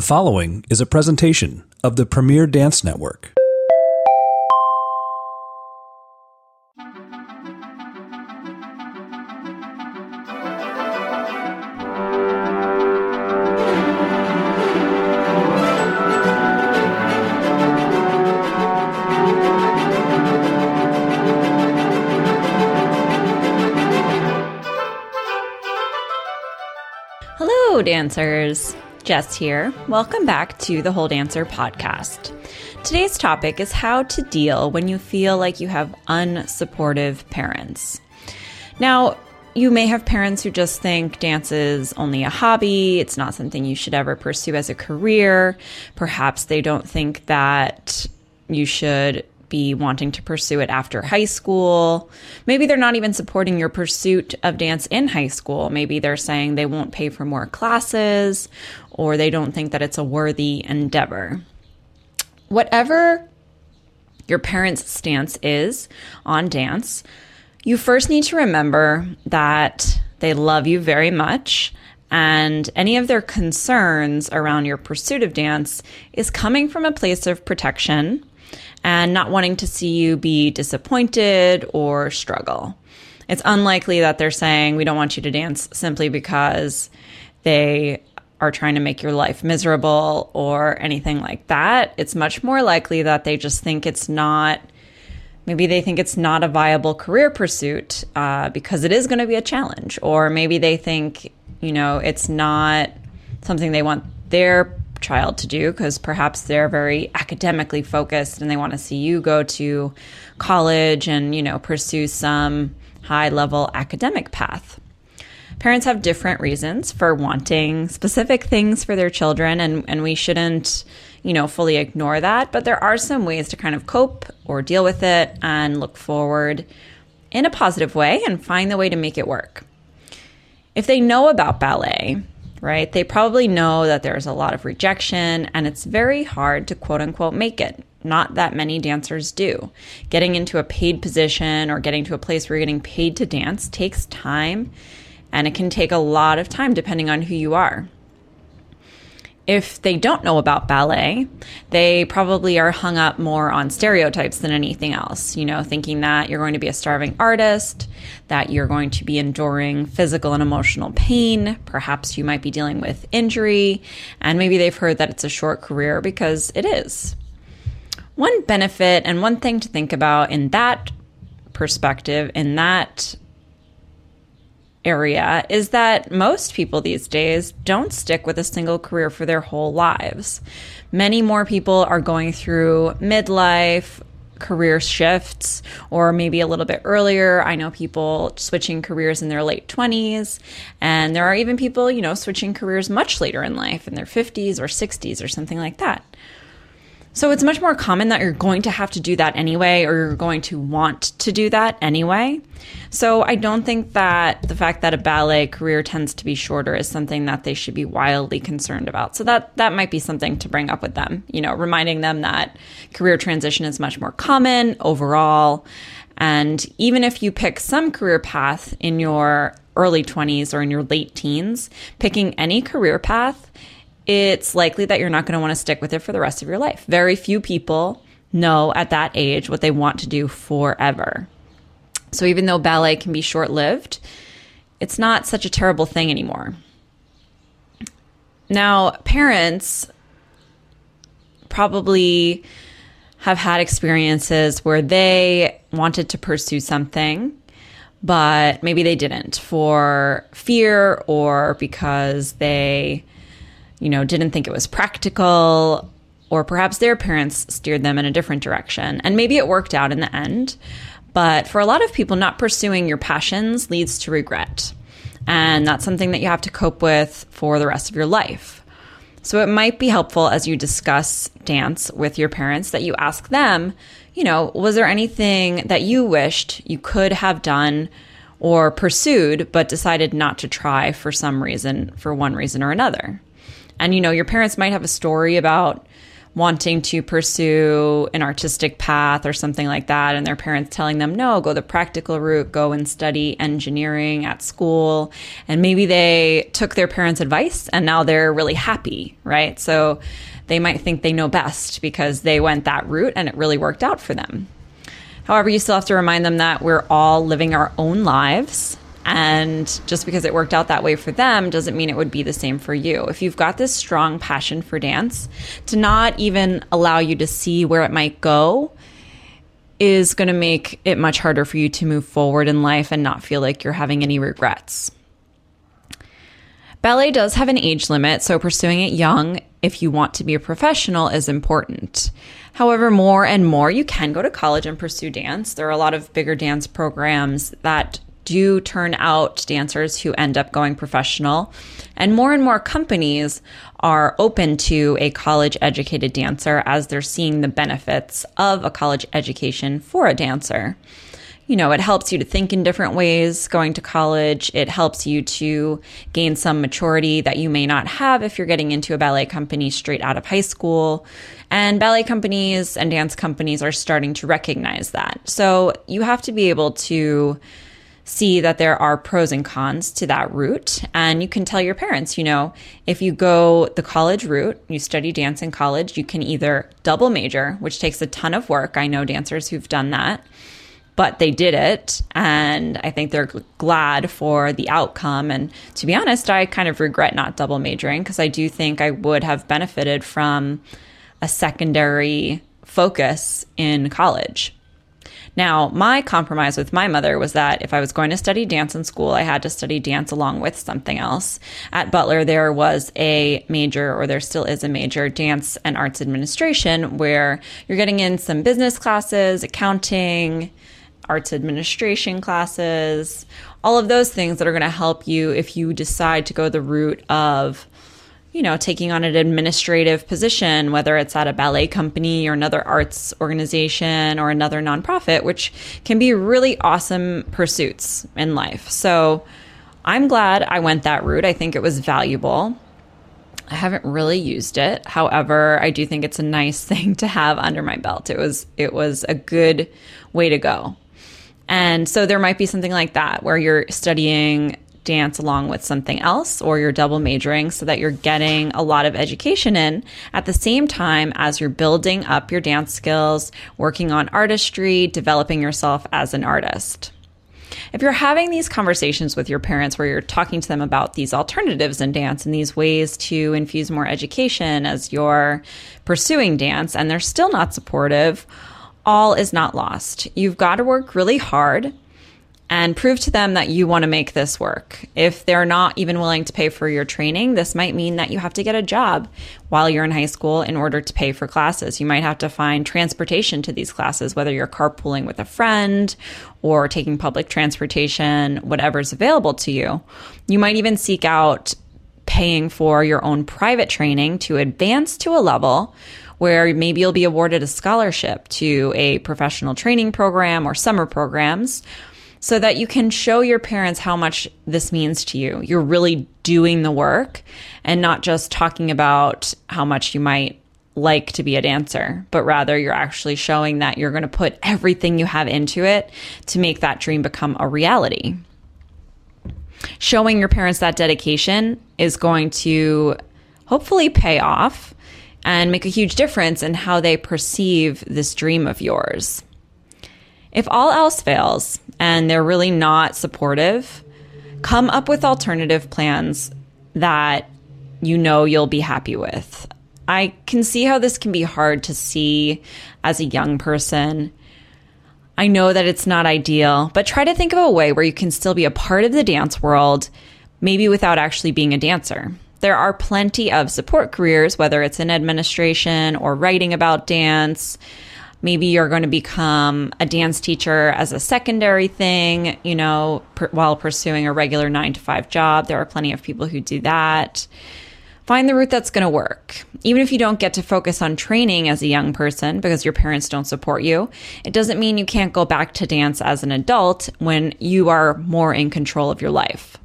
The following is a presentation of the Premier Dance Network. Hello, dancers. Jess here. Welcome back to the Whole Dancer podcast. Today's topic is how to deal when you feel like you have unsupportive parents. Now, you may have parents who just think dance is only a hobby, it's not something you should ever pursue as a career. Perhaps they don't think that you should be wanting to pursue it after high school. Maybe they're not even supporting your pursuit of dance in high school. Maybe they're saying they won't pay for more classes or they don't think that it's a worthy endeavor. Whatever your parents' stance is on dance, you first need to remember that they love you very much and any of their concerns around your pursuit of dance is coming from a place of protection and not wanting to see you be disappointed or struggle. It's unlikely that they're saying we don't want you to dance simply because they are trying to make your life miserable or anything like that. It's much more likely that they just think it's not, maybe they think it's not a viable career pursuit uh, because it is going to be a challenge. Or maybe they think, you know, it's not something they want their child to do because perhaps they're very academically focused and they want to see you go to college and, you know, pursue some high level academic path. Parents have different reasons for wanting specific things for their children, and, and we shouldn't, you know, fully ignore that. But there are some ways to kind of cope or deal with it and look forward in a positive way and find the way to make it work. If they know about ballet, right? They probably know that there's a lot of rejection and it's very hard to quote unquote make it. Not that many dancers do. Getting into a paid position or getting to a place where you're getting paid to dance takes time and it can take a lot of time depending on who you are if they don't know about ballet, they probably are hung up more on stereotypes than anything else. You know, thinking that you're going to be a starving artist, that you're going to be enduring physical and emotional pain. Perhaps you might be dealing with injury, and maybe they've heard that it's a short career because it is. One benefit and one thing to think about in that perspective, in that area is that most people these days don't stick with a single career for their whole lives. Many more people are going through midlife, career shifts or maybe a little bit earlier. I know people switching careers in their late 20s and there are even people, you know, switching careers much later in life in their 50s or 60s or something like that. So it's much more common that you're going to have to do that anyway, or you're going to want to do that anyway. So I don't think that the fact that a ballet career tends to be shorter is something that they should be wildly concerned about. So that that might be something to bring up with them, you know, reminding them that career transition is much more common overall. And even if you pick some career path in your early 20s or in your late teens, picking any career path it's likely that you're not going to want to stick with it for the rest of your life. Very few people know at that age what they want to do forever. So even though ballet can be short lived, it's not such a terrible thing anymore. Now, parents probably have had experiences where they wanted to pursue something, but maybe they didn't for fear or because they you know, didn't think it was practical, or perhaps their parents steered them in a different direction. And maybe it worked out in the end. But for a lot of people, not pursuing your passions leads to regret. And that's something that you have to cope with for the rest of your life. So it might be helpful as you discuss dance with your parents that you ask them, you know, was there anything that you wished you could have done or pursued, but decided not to try for some reason, for one reason or another? And, you know, your parents might have a story about wanting to pursue an artistic path or something like that, and their parents telling them, no, go the practical route, go and study engineering at school. And maybe they took their parents' advice and now they're really happy, right? So they might think they know best because they went that route and it really worked out for them. However, you still have to remind them that we're all living our own lives and just because it worked out that way for them doesn't mean it would be the same for you. If you've got this strong passion for dance, to not even allow you to see where it might go is going to make it much harder for you to move forward in life and not feel like you're having any regrets. Ballet does have an age limit, so pursuing it young if you want to be a professional is important. However, more and more you can go to college and pursue dance. There are a lot of bigger dance programs that do turn out dancers who end up going professional. And more and more companies are open to a college educated dancer as they're seeing the benefits of a college education for a dancer. You know, it helps you to think in different ways going to college. It helps you to gain some maturity that you may not have if you're getting into a ballet company straight out of high school. And ballet companies and dance companies are starting to recognize that. So you have to be able to see that there are pros and cons to that route. And you can tell your parents, you know, if you go the college route, you study dance in college, you can either double major, which takes a ton of work. I know dancers who've done that, but they did it. And I think they're glad for the outcome. And to be honest, I kind of regret not double majoring because I do think I would have benefited from a secondary focus in college. Now, my compromise with my mother was that if I was going to study dance in school, I had to study dance along with something else. At Butler, there was a major, or there still is a major, dance and arts administration, where you're getting in some business classes, accounting, arts administration classes, all of those things that are going to help you if you decide to go the route of you know, taking on an administrative position, whether it's at a ballet company or another arts organization or another nonprofit, which can be really awesome pursuits in life. So I'm glad I went that route. I think it was valuable. I haven't really used it. However, I do think it's a nice thing to have under my belt. It was it was a good way to go. And so there might be something like that where you're studying dance along with something else or you're double majoring so that you're getting a lot of education in at the same time as you're building up your dance skills, working on artistry, developing yourself as an artist. If you're having these conversations with your parents where you're talking to them about these alternatives in dance and these ways to infuse more education as you're pursuing dance and they're still not supportive, all is not lost. You've got to work really hard and prove to them that you want to make this work. If they're not even willing to pay for your training, this might mean that you have to get a job while you're in high school in order to pay for classes. You might have to find transportation to these classes, whether you're carpooling with a friend or taking public transportation, whatever's available to you. You might even seek out paying for your own private training to advance to a level where maybe you'll be awarded a scholarship to a professional training program or summer programs so that you can show your parents how much this means to you. You're really doing the work and not just talking about how much you might like to be a dancer, but rather you're actually showing that you're going to put everything you have into it to make that dream become a reality. Showing your parents that dedication is going to hopefully pay off and make a huge difference in how they perceive this dream of yours. If all else fails and they're really not supportive, come up with alternative plans that you know you'll be happy with. I can see how this can be hard to see as a young person. I know that it's not ideal, but try to think of a way where you can still be a part of the dance world, maybe without actually being a dancer. There are plenty of support careers, whether it's in administration or writing about dance Maybe you're going to become a dance teacher as a secondary thing, you know, per, while pursuing a regular nine to five job. There are plenty of people who do that. Find the route that's going to work. Even if you don't get to focus on training as a young person because your parents don't support you, it doesn't mean you can't go back to dance as an adult when you are more in control of your life.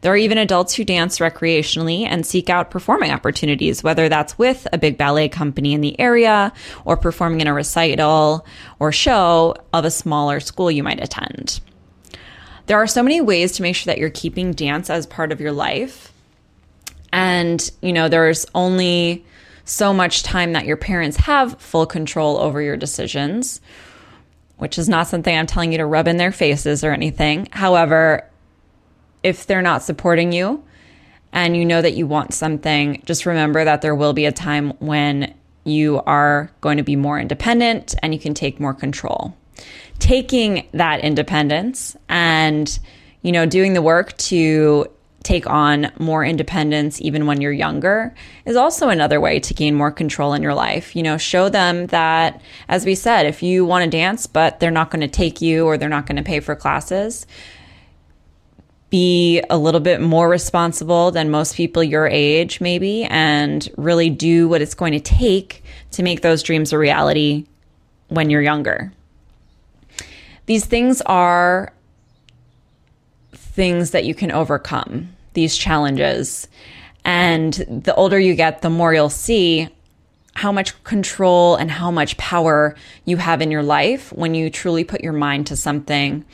There are even adults who dance recreationally and seek out performing opportunities, whether that's with a big ballet company in the area or performing in a recital or show of a smaller school you might attend. There are so many ways to make sure that you're keeping dance as part of your life. And, you know, there's only so much time that your parents have full control over your decisions, which is not something I'm telling you to rub in their faces or anything. However, if they're not supporting you and you know that you want something, just remember that there will be a time when you are going to be more independent and you can take more control. Taking that independence and you know doing the work to take on more independence even when you're younger is also another way to gain more control in your life. You know, show them that, as we said, if you want to dance, but they're not going to take you or they're not going to pay for classes, be a little bit more responsible than most people your age, maybe, and really do what it's going to take to make those dreams a reality when you're younger. These things are things that you can overcome, these challenges. And the older you get, the more you'll see how much control and how much power you have in your life when you truly put your mind to something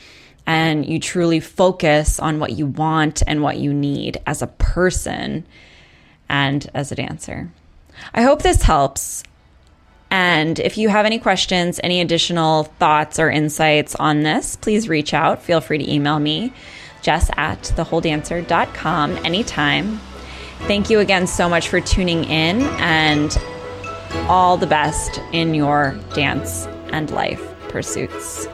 and you truly focus on what you want and what you need as a person and as a dancer. I hope this helps. And if you have any questions, any additional thoughts or insights on this, please reach out. Feel free to email me jess at thewholedancer.com anytime. Thank you again so much for tuning in and all the best in your dance and life pursuits.